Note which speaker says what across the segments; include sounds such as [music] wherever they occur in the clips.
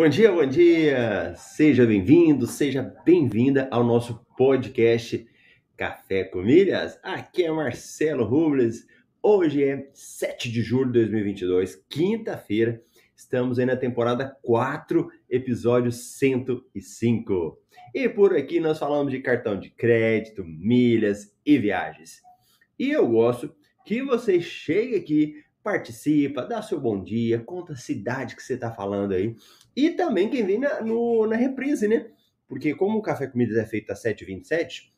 Speaker 1: Bom dia, bom dia! Seja bem-vindo, seja bem-vinda ao nosso podcast Café com Milhas. Aqui é Marcelo Rubles. Hoje é 7 de julho de 2022, quinta-feira. Estamos aí na temporada 4, episódio 105. E por aqui nós falamos de cartão de crédito, milhas e viagens. E eu gosto que você chegue aqui, participa, dá seu bom dia, conta a cidade que você está falando aí. E também quem vem na, no, na reprise, né? Porque como o Café Comidas é feito às 7h27,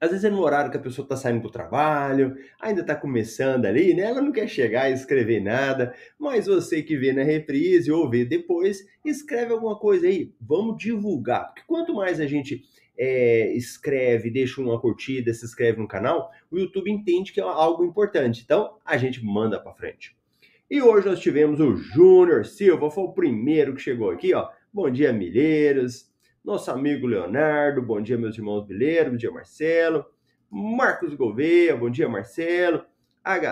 Speaker 1: às vezes é no horário que a pessoa está saindo do trabalho, ainda está começando ali, né? Ela não quer chegar e escrever nada, mas você que vê na reprise ou vê depois, escreve alguma coisa aí. Vamos divulgar, porque quanto mais a gente é, escreve, deixa uma curtida, se inscreve no canal, o YouTube entende que é algo importante. Então a gente manda para frente. E hoje nós tivemos o Júnior Silva, foi o primeiro que chegou aqui, ó. Bom dia, milheiros nosso amigo Leonardo, bom dia, meus irmãos Bileiro, bom dia, Marcelo, Marcos Gouveia, bom dia, Marcelo,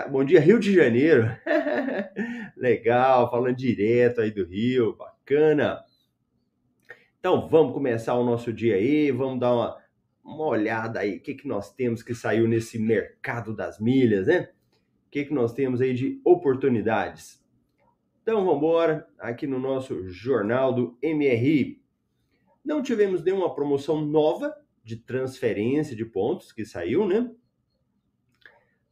Speaker 1: bom dia, Rio de Janeiro, [laughs] legal, falando direto aí do Rio, bacana. Então vamos começar o nosso dia aí, vamos dar uma, uma olhada aí, o que, que nós temos que saiu nesse mercado das milhas, né? Que, que nós temos aí de oportunidades? Então vamos embora, aqui no nosso jornal do MRI. Não tivemos nenhuma promoção nova de transferência de pontos que saiu, né?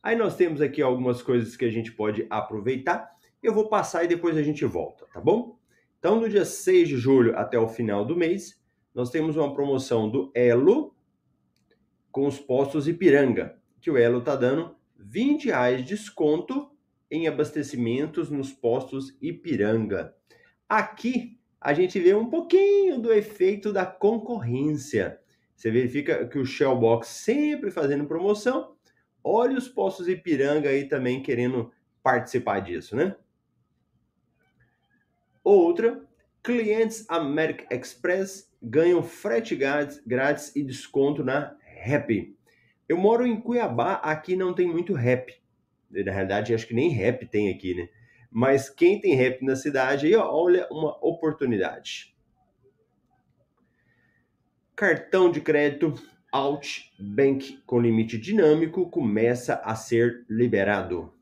Speaker 1: Aí nós temos aqui algumas coisas que a gente pode aproveitar. Eu vou passar e depois a gente volta, tá bom? Então, do dia 6 de julho até o final do mês, nós temos uma promoção do Elo com os postos Ipiranga, que o Elo tá dando 20 reais de desconto em abastecimentos nos postos Ipiranga. Aqui a gente vê um pouquinho do efeito da concorrência. Você verifica que o Shellbox sempre fazendo promoção. Olha os postos Ipiranga aí também querendo participar disso, né? Outra, clientes American Express ganham frete grátis, e desconto na Rap. Eu moro em Cuiabá, aqui não tem muito rap. Na realidade, acho que nem rap tem aqui, né? Mas quem tem rap na cidade aí, ó, olha uma oportunidade. Cartão de crédito Alt Bank com limite dinâmico começa a ser liberado.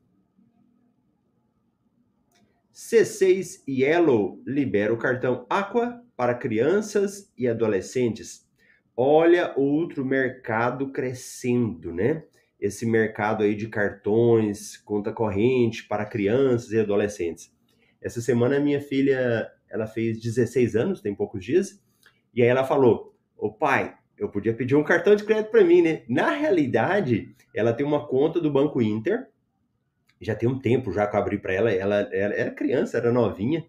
Speaker 1: C6 Yellow libera o cartão Aqua para crianças e adolescentes. Olha outro mercado crescendo, né? esse mercado aí de cartões, conta corrente para crianças e adolescentes. Essa semana minha filha, ela fez 16 anos, tem poucos dias, e aí ela falou: "O pai, eu podia pedir um cartão de crédito para mim, né?" Na realidade, ela tem uma conta do Banco Inter. Já tem um tempo já que eu abri para ela, ela, ela era criança, era novinha.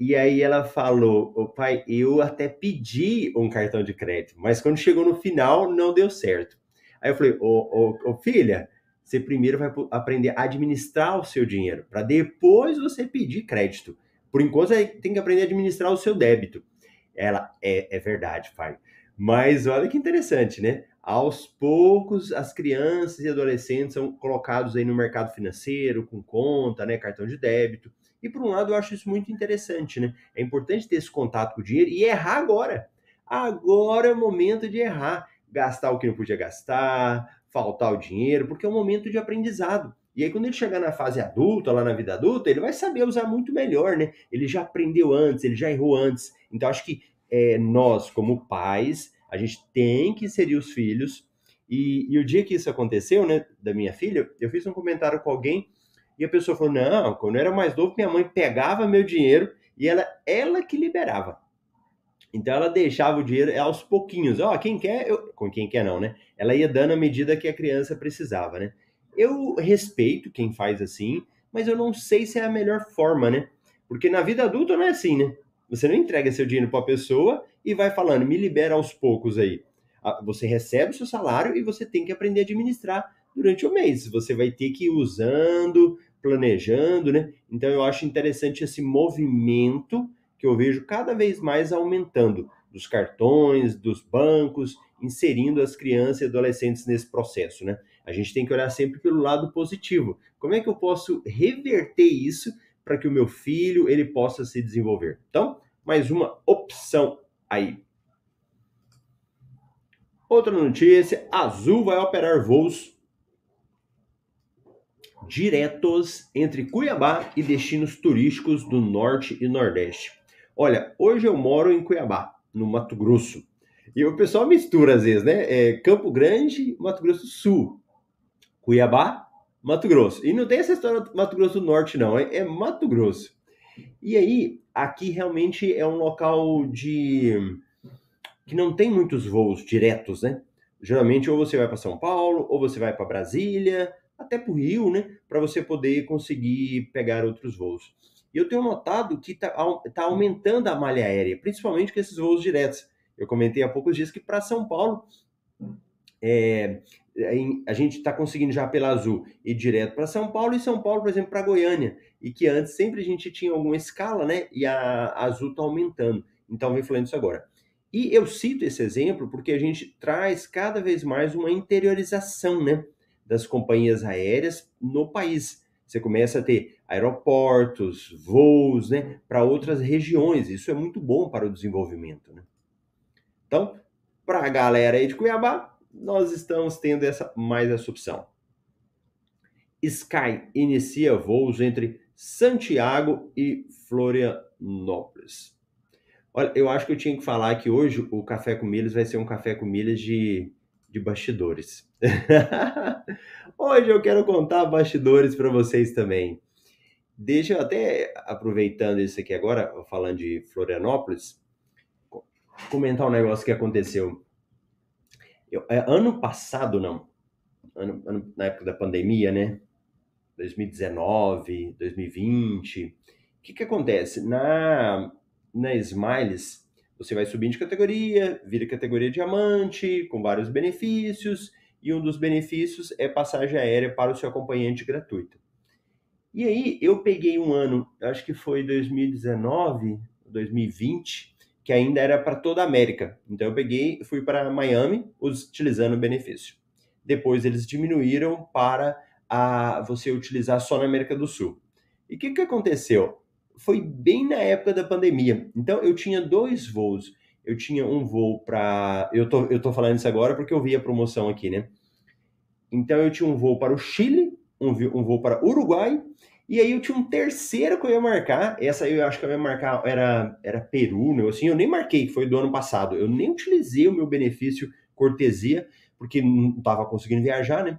Speaker 1: E aí ela falou: "O pai, eu até pedi um cartão de crédito, mas quando chegou no final não deu certo." Aí eu falei, ô filha, você primeiro vai aprender a administrar o seu dinheiro, para depois você pedir crédito. Por enquanto, você tem que aprender a administrar o seu débito. Ela, é, é verdade, pai. Mas olha que interessante, né? Aos poucos, as crianças e adolescentes são colocados aí no mercado financeiro, com conta, né, cartão de débito. E por um lado, eu acho isso muito interessante, né? É importante ter esse contato com o dinheiro e errar agora. Agora é o momento de errar gastar o que não podia gastar, faltar o dinheiro, porque é um momento de aprendizado. E aí, quando ele chegar na fase adulta, lá na vida adulta, ele vai saber usar muito melhor, né? Ele já aprendeu antes, ele já errou antes. Então, acho que é, nós, como pais, a gente tem que inserir os filhos E, e, o dia que isso aconteceu, né, da minha filha, eu fiz um comentário com alguém e a pessoa falou: Não, quando eu era mais novo, minha mãe pegava meu dinheiro e ela, ela que liberava. Então ela deixava o dinheiro aos pouquinhos. Ó, oh, quem quer, eu... com quem quer não, né? Ela ia dando à medida que a criança precisava, né? Eu respeito quem faz assim, mas eu não sei se é a melhor forma, né? Porque na vida adulta não é assim, né? Você não entrega seu dinheiro para a pessoa e vai falando, me libera aos poucos aí. Você recebe o seu salário e você tem que aprender a administrar durante o mês. Você vai ter que ir usando, planejando, né? Então eu acho interessante esse movimento que eu vejo cada vez mais aumentando dos cartões, dos bancos, inserindo as crianças e adolescentes nesse processo, né? A gente tem que olhar sempre pelo lado positivo. Como é que eu posso reverter isso para que o meu filho ele possa se desenvolver? Então, mais uma opção aí. Outra notícia: Azul vai operar voos diretos entre Cuiabá e destinos turísticos do Norte e Nordeste. Olha, hoje eu moro em Cuiabá, no Mato Grosso. E o pessoal mistura às vezes, né? É Campo Grande, Mato Grosso Sul. Cuiabá, Mato Grosso. E não tem essa história do Mato Grosso do Norte, não. É, é Mato Grosso. E aí, aqui realmente é um local de. que não tem muitos voos diretos, né? Geralmente, ou você vai para São Paulo, ou você vai para Brasília, até para o Rio, né? Para você poder conseguir pegar outros voos. E eu tenho notado que está tá aumentando a malha aérea, principalmente com esses voos diretos. Eu comentei há poucos dias que para São Paulo, é, a gente está conseguindo já pela Azul ir direto para São Paulo e São Paulo, por exemplo, para Goiânia. E que antes sempre a gente tinha alguma escala, né? E a Azul está aumentando. Então vem falando isso agora. E eu cito esse exemplo porque a gente traz cada vez mais uma interiorização, né? Das companhias aéreas no país. Você começa a ter aeroportos, voos, né, para outras regiões. Isso é muito bom para o desenvolvimento, né? Então, para a galera aí de Cuiabá, nós estamos tendo essa mais essa opção. Sky inicia voos entre Santiago e Florianópolis. Olha, eu acho que eu tinha que falar que hoje o Café com Milhas vai ser um café com milhas de, de bastidores. [laughs] hoje eu quero contar bastidores para vocês também. Deixa eu até, aproveitando isso aqui agora, falando de Florianópolis, comentar um negócio que aconteceu. Eu, é, ano passado, não, ano, ano, na época da pandemia, né? 2019, 2020. O que, que acontece? Na, na Smiles, você vai subindo de categoria, vira categoria diamante, com vários benefícios, e um dos benefícios é passagem aérea para o seu acompanhante gratuito. E aí eu peguei um ano, acho que foi 2019, 2020, que ainda era para toda a América. Então eu peguei, fui para Miami utilizando o benefício. Depois eles diminuíram para a você utilizar só na América do Sul. E o que, que aconteceu? Foi bem na época da pandemia. Então eu tinha dois voos. Eu tinha um voo para. Eu tô, eu tô falando isso agora porque eu vi a promoção aqui, né? Então eu tinha um voo para o Chile, um, um voo para Uruguai e aí eu tinha um terceiro que eu ia marcar. Essa eu acho que eu ia marcar era, era Peru, né? Assim, eu nem marquei, que foi do ano passado. Eu nem utilizei o meu benefício cortesia, porque não estava conseguindo viajar, né?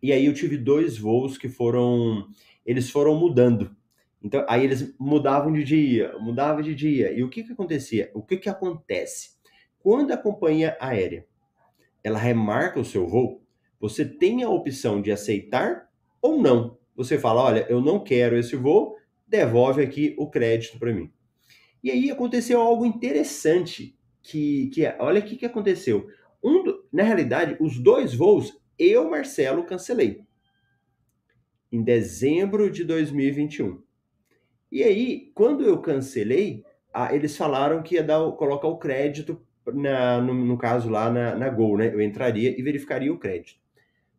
Speaker 1: E aí eu tive dois voos que foram. Eles foram mudando. Então, aí eles mudavam de dia, mudavam de dia. E o que que acontecia? O que que acontece? Quando a companhia aérea ela remarca o seu voo, você tem a opção de aceitar ou não você fala: olha, eu não quero esse voo, devolve aqui o crédito para mim. E aí aconteceu algo interessante, que, que é, olha o que, que aconteceu. Um do, na realidade, os dois voos, eu, Marcelo, cancelei. Em dezembro de 2021. E aí, quando eu cancelei, eles falaram que ia dar, colocar o crédito, na, no, no caso lá na, na Gol, né? Eu entraria e verificaria o crédito.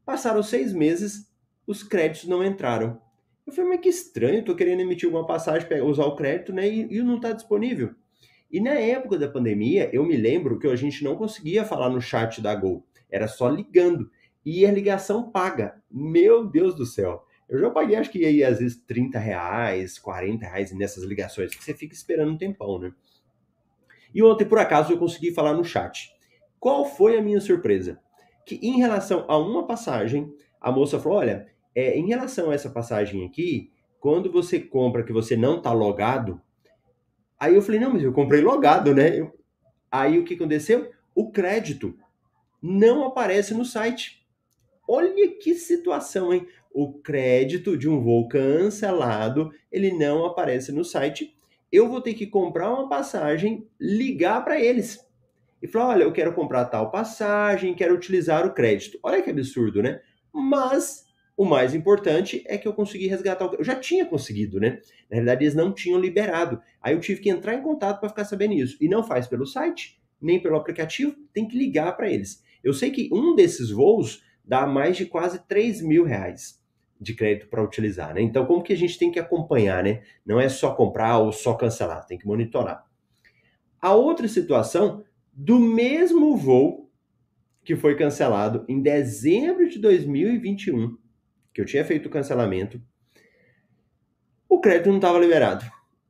Speaker 1: Passaram seis meses, os créditos não entraram. Eu falei, mas que estranho, estou querendo emitir uma passagem para usar o crédito, né? E, e não está disponível. E na época da pandemia, eu me lembro que a gente não conseguia falar no chat da Gol, era só ligando. E a ligação paga. Meu Deus do céu. Eu já paguei, acho que aí, às vezes, 30 reais, 40 reais nessas ligações, que você fica esperando um tempão, né? E ontem, por acaso, eu consegui falar no chat. Qual foi a minha surpresa? que em relação a uma passagem, a moça falou: olha, é, em relação a essa passagem aqui, quando você compra que você não está logado, aí eu falei: não, mas eu comprei logado, né? Eu, aí o que aconteceu? O crédito não aparece no site. Olha que situação, hein? O crédito de um voo cancelado, ele não aparece no site. Eu vou ter que comprar uma passagem, ligar para eles e falar: olha, eu quero comprar tal passagem, quero utilizar o crédito. Olha que absurdo, né? Mas o mais importante é que eu consegui resgatar o. Eu já tinha conseguido, né? Na realidade, eles não tinham liberado. Aí eu tive que entrar em contato para ficar sabendo isso. E não faz pelo site, nem pelo aplicativo, tem que ligar para eles. Eu sei que um desses voos dá mais de quase 3 mil reais de crédito para utilizar, né? Então, como que a gente tem que acompanhar, né? Não é só comprar ou só cancelar, tem que monitorar. A outra situação do mesmo voo que foi cancelado em dezembro de 2021, que eu tinha feito o cancelamento, o crédito não estava liberado.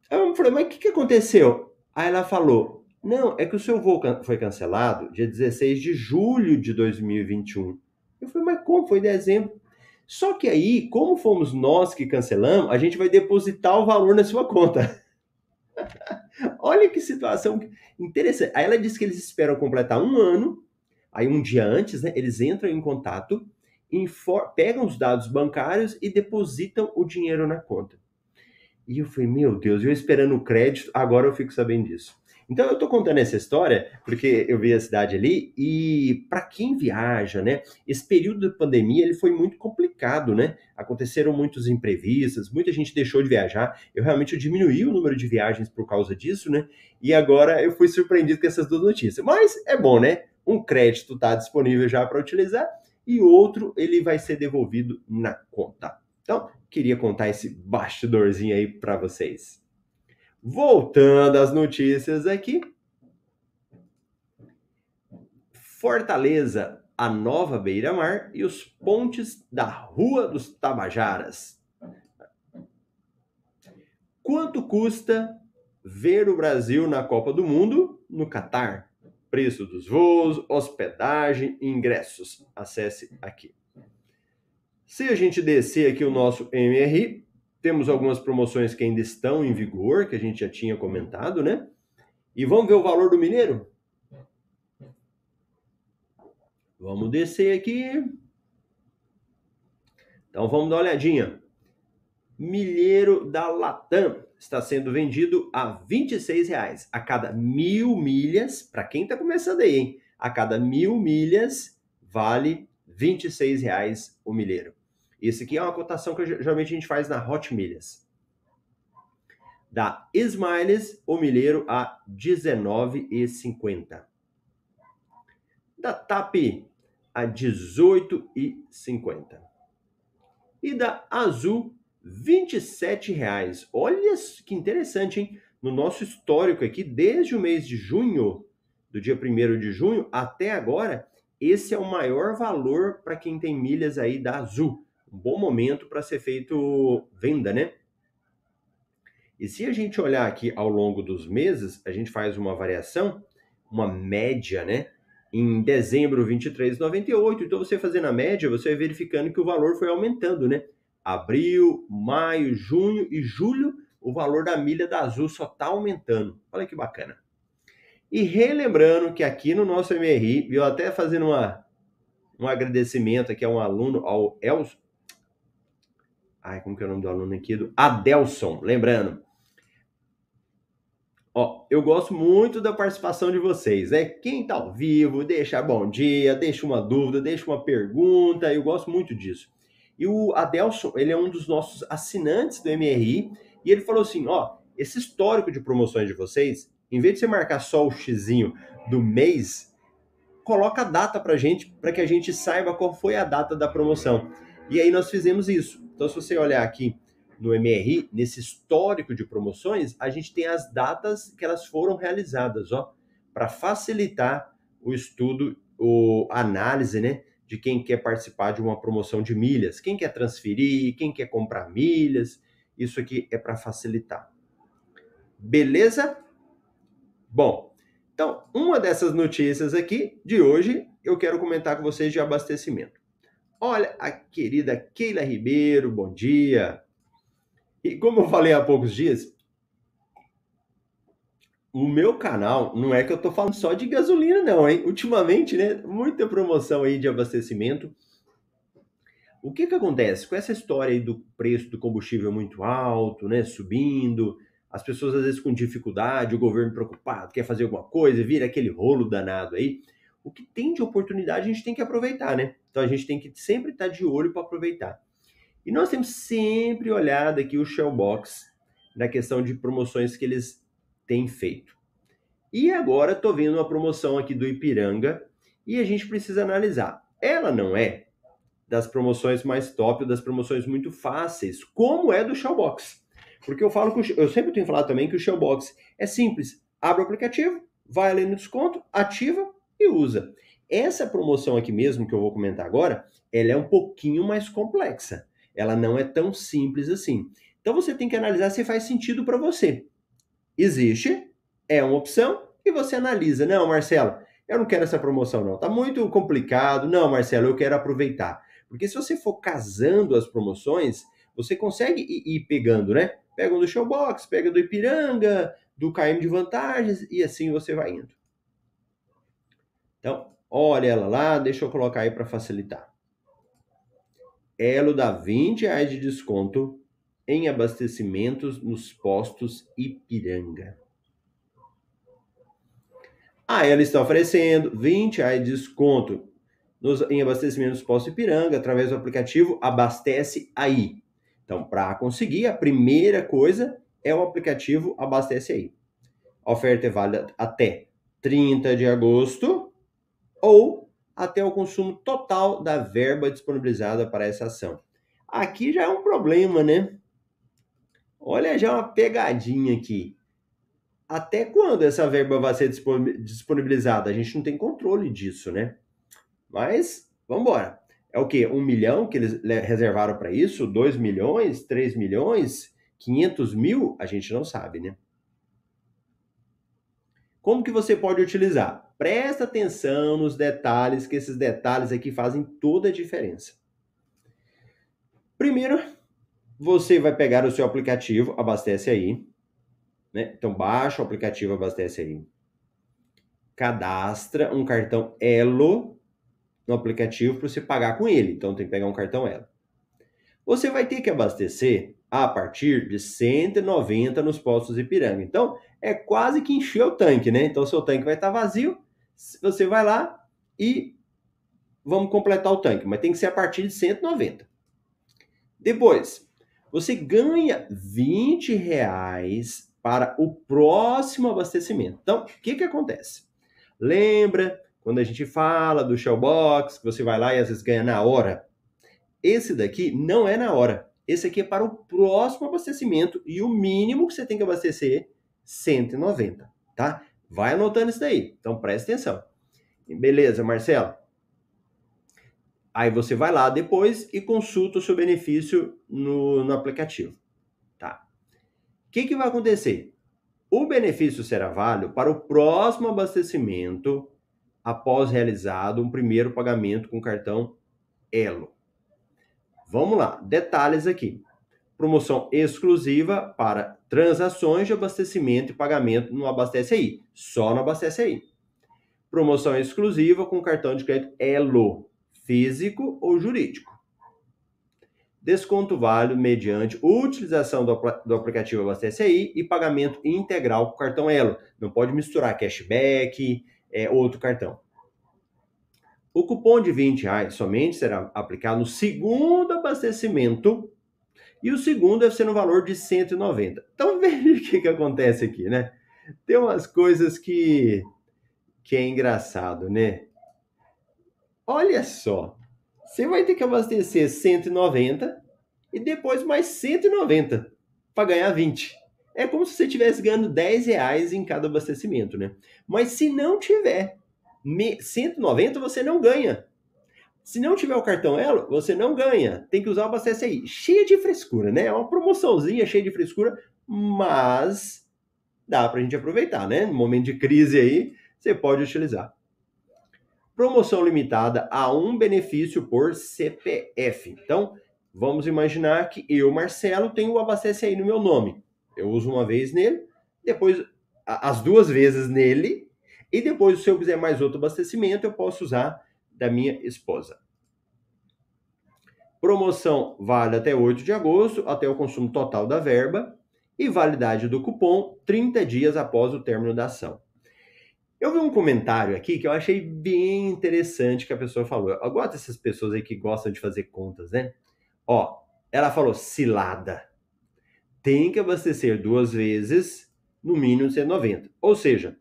Speaker 1: Eu falei, mas o que, que aconteceu? Aí ela falou, não, é que o seu voo foi cancelado dia 16 de julho de 2021. Eu falei, mas como? Foi em dezembro. Só que aí, como fomos nós que cancelamos, a gente vai depositar o valor na sua conta. [laughs] Olha que situação interessante. Aí ela disse que eles esperam completar um ano, aí um dia antes, né, eles entram em contato, pegam os dados bancários e depositam o dinheiro na conta. E eu falei, meu Deus, eu esperando o crédito, agora eu fico sabendo disso. Então eu tô contando essa história porque eu vi a cidade ali e para quem viaja, né, esse período de pandemia ele foi muito complicado, né? Aconteceram muitos imprevistos, muita gente deixou de viajar. Eu realmente diminuí o número de viagens por causa disso, né? E agora eu fui surpreendido com essas duas notícias. Mas é bom, né? Um crédito está disponível já para utilizar e outro ele vai ser devolvido na conta. Então, queria contar esse bastidorzinho aí para vocês. Voltando às notícias aqui. Fortaleza, a nova beira-mar e os pontes da Rua dos Tabajaras. Quanto custa ver o Brasil na Copa do Mundo no Catar? Preço dos voos, hospedagem, ingressos. Acesse aqui. Se a gente descer aqui o nosso MRI, temos algumas promoções que ainda estão em vigor, que a gente já tinha comentado, né? E vamos ver o valor do mineiro? Vamos descer aqui. Então vamos dar uma olhadinha. Milheiro da Latam está sendo vendido a 26 reais a cada mil milhas. Para quem está começando aí, hein? A cada mil milhas vale 26 reais o milheiro. Esse aqui é uma cotação que geralmente a gente faz na Hot Milhas. Da Smiles, o milheiro a R$19,50. Da TAP, a R$18,50. E da Azul, R$27,00. Olha que interessante, hein? No nosso histórico aqui, desde o mês de junho, do dia 1 de junho até agora, esse é o maior valor para quem tem milhas aí da Azul um bom momento para ser feito venda, né? E se a gente olhar aqui ao longo dos meses, a gente faz uma variação, uma média, né? Em dezembro, 23,98. Então, você fazendo a média, você vai verificando que o valor foi aumentando, né? Abril, maio, junho e julho, o valor da milha da Azul só está aumentando. Olha que bacana. E relembrando que aqui no nosso MRI, eu até fazendo uma, um agradecimento aqui a um aluno, ao Elson, Ai, como que é o nome do aluno aqui? Do Adelson, lembrando. Ó, eu gosto muito da participação de vocês, né? Quem tá ao vivo, deixa bom dia, deixa uma dúvida, deixa uma pergunta, eu gosto muito disso. E o Adelson, ele é um dos nossos assinantes do MRI, e ele falou assim, ó, esse histórico de promoções de vocês, em vez de você marcar só o xizinho do mês, coloca a data pra gente, para que a gente saiba qual foi a data da promoção. E aí nós fizemos isso. Então, se você olhar aqui no MRI, nesse histórico de promoções, a gente tem as datas que elas foram realizadas, ó, para facilitar o estudo, o a análise, né, de quem quer participar de uma promoção de milhas, quem quer transferir, quem quer comprar milhas. Isso aqui é para facilitar. Beleza? Bom, então, uma dessas notícias aqui de hoje eu quero comentar com vocês de abastecimento. Olha, a querida Keila Ribeiro, bom dia. E como eu falei há poucos dias, o meu canal não é que eu tô falando só de gasolina, não, hein? Ultimamente, né? Muita promoção aí de abastecimento. O que que acontece com essa história aí do preço do combustível muito alto, né? Subindo, as pessoas às vezes com dificuldade, o governo preocupado, quer fazer alguma coisa, vira aquele rolo danado aí. O que tem de oportunidade a gente tem que aproveitar, né? Então a gente tem que sempre estar de olho para aproveitar. E nós temos sempre olhado aqui o Shellbox na questão de promoções que eles têm feito. E agora estou vendo uma promoção aqui do Ipiranga e a gente precisa analisar. Ela não é das promoções mais top, das promoções muito fáceis, como é do Shellbox. Porque eu falo que eu sempre tenho falado também que o Shellbox é simples. Abre o aplicativo, vai ali no desconto, ativa e usa. Essa promoção aqui mesmo que eu vou comentar agora, ela é um pouquinho mais complexa. Ela não é tão simples assim. Então você tem que analisar se faz sentido para você. Existe, é uma opção e você analisa. Não, Marcelo, eu não quero essa promoção não. Tá muito complicado. Não, Marcelo, eu quero aproveitar. Porque se você for casando as promoções, você consegue ir, pegando, né? Pega um do Showbox, pega do Ipiranga, do KM de vantagens e assim você vai indo. Então, olha ela lá, deixa eu colocar aí para facilitar. Elo dá 20 reais de desconto em abastecimentos nos postos Ipiranga. Ah, ela está oferecendo 20 reais de desconto nos, em abastecimentos postos Ipiranga através do aplicativo Abastece Aí. Então, para conseguir, a primeira coisa é o aplicativo Abastece Aí. A oferta é válida até 30 de agosto ou até o consumo total da verba disponibilizada para essa ação. Aqui já é um problema, né? Olha já uma pegadinha aqui. Até quando essa verba vai ser disponibilizada? A gente não tem controle disso, né? Mas, vamos embora. É o quê? Um milhão que eles reservaram para isso? Dois milhões? Três milhões? Quinhentos mil? A gente não sabe, né? Como que você pode utilizar? Presta atenção nos detalhes, que esses detalhes aqui fazem toda a diferença. Primeiro, você vai pegar o seu aplicativo, abastece aí. Né? Então, baixa o aplicativo, abastece aí. Cadastra um cartão Elo no aplicativo para você pagar com ele. Então, tem que pegar um cartão Elo. Você vai ter que abastecer a partir de 190 nos postos Ipiranga. Então, é quase que encher o tanque, né? Então, seu tanque vai estar vazio você vai lá e vamos completar o tanque, mas tem que ser a partir de 190. Depois, você ganha 20 reais para o próximo abastecimento. Então, o que, que acontece? Lembra quando a gente fala do Shellbox, que você vai lá e às vezes ganha na hora? Esse daqui não é na hora. Esse aqui é para o próximo abastecimento e o mínimo que você tem que abastecer 190, tá? Vai anotando isso daí. Então presta atenção. Beleza, Marcelo? Aí você vai lá depois e consulta o seu benefício no, no aplicativo. Tá? O que, que vai acontecer? O benefício será válido para o próximo abastecimento após realizado um primeiro pagamento com cartão Elo. Vamos lá, detalhes aqui promoção exclusiva para transações de abastecimento e pagamento no Abastece Aí, só no Abastece Aí. Promoção exclusiva com cartão de crédito Elo, físico ou jurídico. Desconto válido mediante utilização do, do aplicativo Abastece Aí e pagamento integral com cartão Elo. Não pode misturar cashback, é, outro cartão. O cupom de 20 reais somente será aplicado no segundo abastecimento e o segundo deve ser no valor de 190. Então [laughs] veja o que, que acontece aqui, né? Tem umas coisas que, que é engraçado, né? Olha só, você vai ter que abastecer 190 e depois mais 190 para ganhar 20. É como se você estivesse ganhando 10 reais em cada abastecimento, né? Mas se não tiver 190, você não ganha. Se não tiver o cartão Elo, você não ganha. Tem que usar o Abastece aí. Cheia de frescura, né? É uma promoçãozinha cheia de frescura, mas dá pra gente aproveitar, né? No momento de crise aí, você pode utilizar. Promoção limitada a um benefício por CPF. Então, vamos imaginar que eu, Marcelo, tenho o Abastece Aí no meu nome. Eu uso uma vez nele, depois as duas vezes nele, e depois, se eu quiser mais outro abastecimento, eu posso usar da minha esposa. Promoção vale até 8 de agosto, até o consumo total da verba, e validade do cupom 30 dias após o término da ação. Eu vi um comentário aqui que eu achei bem interessante que a pessoa falou. Eu gosto dessas pessoas aí que gostam de fazer contas, né? Ó, ela falou cilada. Tem que abastecer duas vezes, no mínimo 190. Ou seja,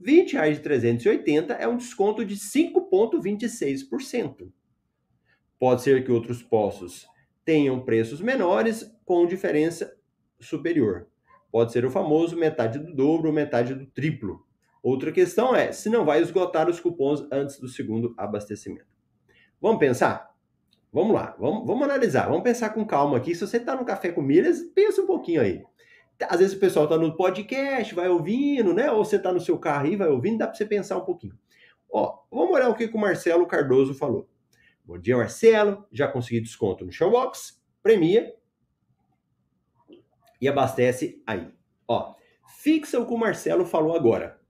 Speaker 1: R$ 20,00 de 380 é um desconto de 5,26%. Pode ser que outros postos tenham preços menores com diferença superior. Pode ser o famoso metade do dobro metade do triplo. Outra questão é se não vai esgotar os cupons antes do segundo abastecimento. Vamos pensar? Vamos lá, vamos, vamos analisar, vamos pensar com calma aqui. Se você está no Café com Milhas, pensa um pouquinho aí. Às vezes o pessoal está no podcast, vai ouvindo, né? Ou você está no seu carro e vai ouvindo, dá para você pensar um pouquinho. Ó, vamos olhar o que, que o Marcelo Cardoso falou. Bom dia, Marcelo. Já consegui desconto no Showbox, premia e abastece aí. Ó, fixa o que o Marcelo falou agora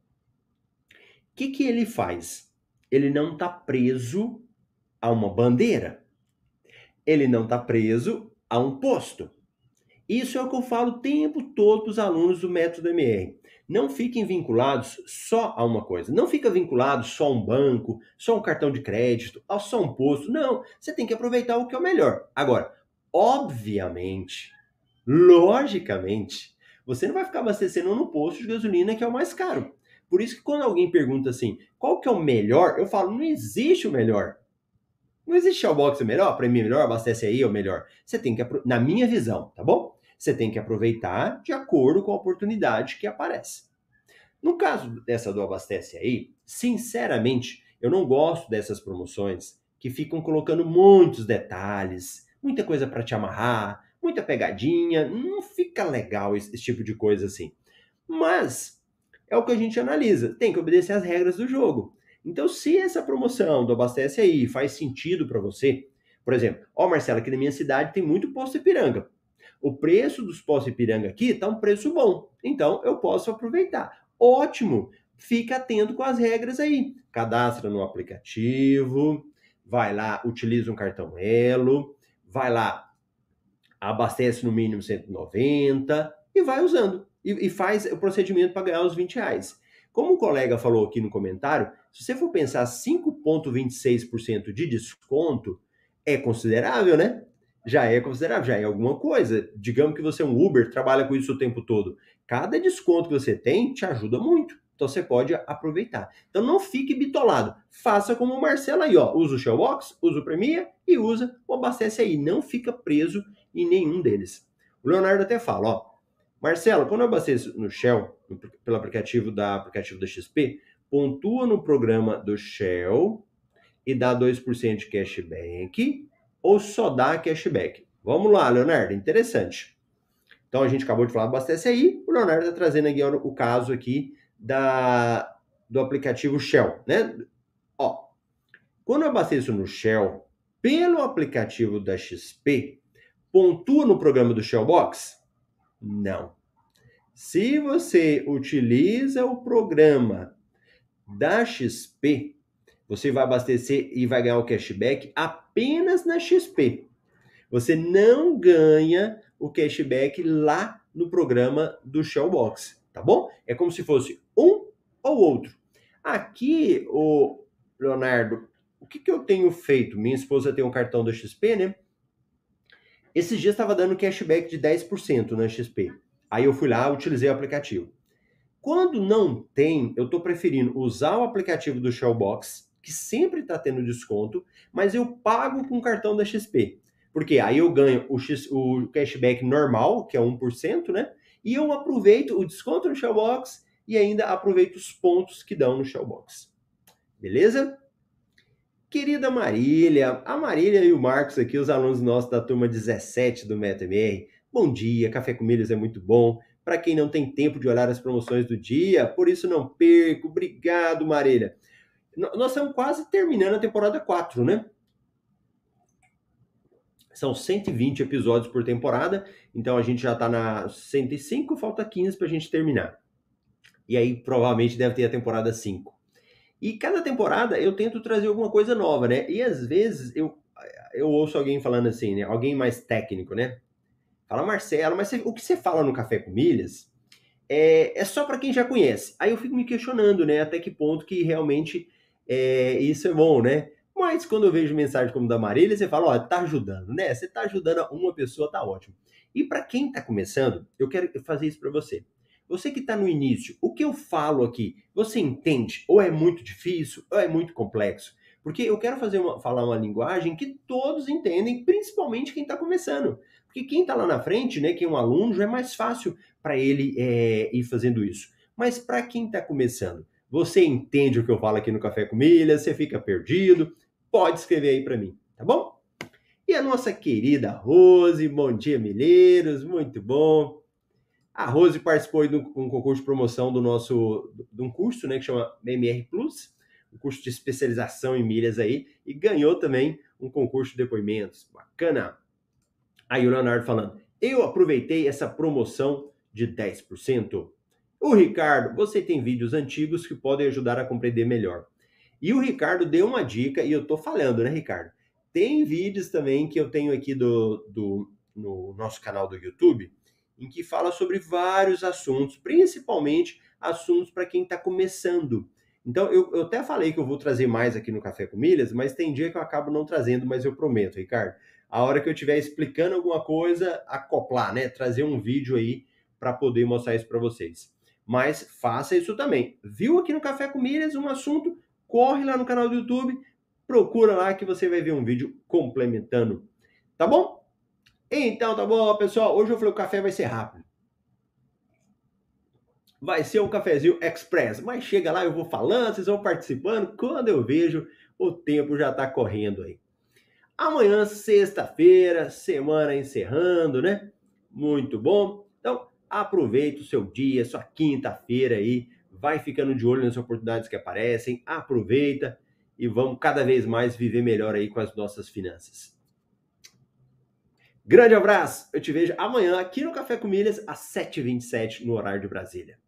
Speaker 1: que, que ele faz? Ele não está preso a uma bandeira. Ele não está preso a um posto. Isso é o que eu falo o tempo todo para os alunos do método MR. Não fiquem vinculados só a uma coisa. Não fica vinculado só a um banco, só a um cartão de crédito, a só um posto. Não, você tem que aproveitar o que é o melhor. Agora, obviamente, logicamente, você não vai ficar abastecendo no posto de gasolina que é o mais caro. Por isso que quando alguém pergunta assim, qual que é o melhor? Eu falo, não existe o melhor. Não existe o melhor, para mim melhor, abastece aí é o melhor. Você tem que, na minha visão, tá bom? Você tem que aproveitar de acordo com a oportunidade que aparece. No caso dessa do abastece aí, sinceramente, eu não gosto dessas promoções que ficam colocando muitos detalhes, muita coisa para te amarrar, muita pegadinha, não fica legal esse, esse tipo de coisa assim. Mas é o que a gente analisa. Tem que obedecer às regras do jogo. Então, se essa promoção do Abastece Aí faz sentido para você, por exemplo, ó, Marcelo, aqui na minha cidade tem muito posto Ipiranga. O preço dos postos Ipiranga aqui está um preço bom. Então, eu posso aproveitar. Ótimo! Fica atento com as regras aí. Cadastra no aplicativo, vai lá, utiliza um cartão Elo, vai lá, abastece no mínimo 190 e vai usando e, e faz o procedimento para ganhar os 20 reais. Como o colega falou aqui no comentário, se você for pensar 5,26% de desconto, é considerável, né? Já é considerável, já é alguma coisa. Digamos que você é um Uber, trabalha com isso o tempo todo. Cada desconto que você tem te ajuda muito. Então você pode aproveitar. Então não fique bitolado. Faça como o Marcelo aí, ó. Usa o Shellbox, usa o Premia e usa o Abastece aí. Não fica preso em nenhum deles. O Leonardo até fala, ó. Marcelo, quando eu abasteço no Shell, pelo aplicativo da aplicativo da XP, pontua no programa do Shell e dá 2% de cashback ou só dá cashback? Vamos lá, Leonardo, interessante. Então a gente acabou de falar abastece aí, o Leonardo está trazendo aqui o caso aqui da, do aplicativo Shell, né? Ó, quando eu abasteço no Shell, pelo aplicativo da XP, pontua no programa do Shellbox? Não. Se você utiliza o programa da XP, você vai abastecer e vai ganhar o cashback apenas na XP. Você não ganha o cashback lá no programa do Shellbox, tá bom? É como se fosse um ou outro. Aqui, o Leonardo, o que, que eu tenho feito? Minha esposa tem um cartão da XP, né? Esses dias estava dando cashback de 10% na XP. Aí eu fui lá, utilizei o aplicativo. Quando não tem, eu estou preferindo usar o aplicativo do Shellbox, que sempre está tendo desconto, mas eu pago com o cartão da XP. Porque aí eu ganho o, X, o cashback normal, que é 1%, né? E eu aproveito o desconto no Shellbox e ainda aproveito os pontos que dão no Shellbox. Beleza? Querida Marília, a Marília e o Marcos aqui, os alunos nossos da turma 17 do MetaMR. Bom dia, café com milhas é muito bom. Para quem não tem tempo de olhar as promoções do dia, por isso não perco. Obrigado, Marília. Nós estamos quase terminando a temporada 4, né? São 120 episódios por temporada, então a gente já está na 105, falta 15 para a gente terminar. E aí provavelmente deve ter a temporada 5. E cada temporada eu tento trazer alguma coisa nova, né? E às vezes eu, eu ouço alguém falando assim, né? Alguém mais técnico, né? Fala, Marcelo, mas você, o que você fala no Café com Milhas é, é só para quem já conhece. Aí eu fico me questionando, né? Até que ponto que realmente é, isso é bom, né? Mas quando eu vejo mensagem como da Marília, você fala, ó, tá ajudando, né? Você tá ajudando uma pessoa, tá ótimo. E para quem tá começando, eu quero fazer isso para você. Você que está no início, o que eu falo aqui, você entende? Ou é muito difícil, ou é muito complexo? Porque eu quero fazer uma, falar uma linguagem que todos entendem, principalmente quem está começando. Porque quem está lá na frente, né, quem é um aluno, já é mais fácil para ele é, ir fazendo isso. Mas para quem está começando, você entende o que eu falo aqui no Café com Milhas? Você fica perdido? Pode escrever aí para mim, tá bom? E a nossa querida Rose, bom dia, milheiros, muito bom. A Rose participou de um concurso de promoção do nosso, de um curso, né, que chama MR Plus, um curso de especialização em milhas aí, e ganhou também um concurso de depoimentos. Bacana! Aí o Leonardo falando, eu aproveitei essa promoção de 10%. O Ricardo, você tem vídeos antigos que podem ajudar a compreender melhor. E o Ricardo deu uma dica, e eu tô falando, né, Ricardo? Tem vídeos também que eu tenho aqui do, do no nosso canal do YouTube, em que fala sobre vários assuntos, principalmente assuntos para quem está começando. Então, eu, eu, até falei que eu vou trazer mais aqui no Café com Milhas, mas tem dia que eu acabo não trazendo, mas eu prometo, Ricardo. A hora que eu estiver explicando alguma coisa, acoplar, né? Trazer um vídeo aí para poder mostrar isso para vocês. Mas faça isso também. Viu aqui no Café com Milhas um assunto? Corre lá no canal do YouTube, procura lá que você vai ver um vídeo complementando. Tá bom? Então, tá bom, pessoal. Hoje eu falei o café vai ser rápido. Vai ser um cafezinho express, mas chega lá, eu vou falando, vocês vão participando. Quando eu vejo, o tempo já tá correndo aí. Amanhã, sexta-feira, semana encerrando, né? Muito bom. Aproveita o seu dia, sua quinta-feira aí. Vai ficando de olho nas oportunidades que aparecem. Aproveita e vamos cada vez mais viver melhor aí com as nossas finanças. Grande abraço, eu te vejo amanhã aqui no Café com Milhas, às 7h27, no horário de Brasília.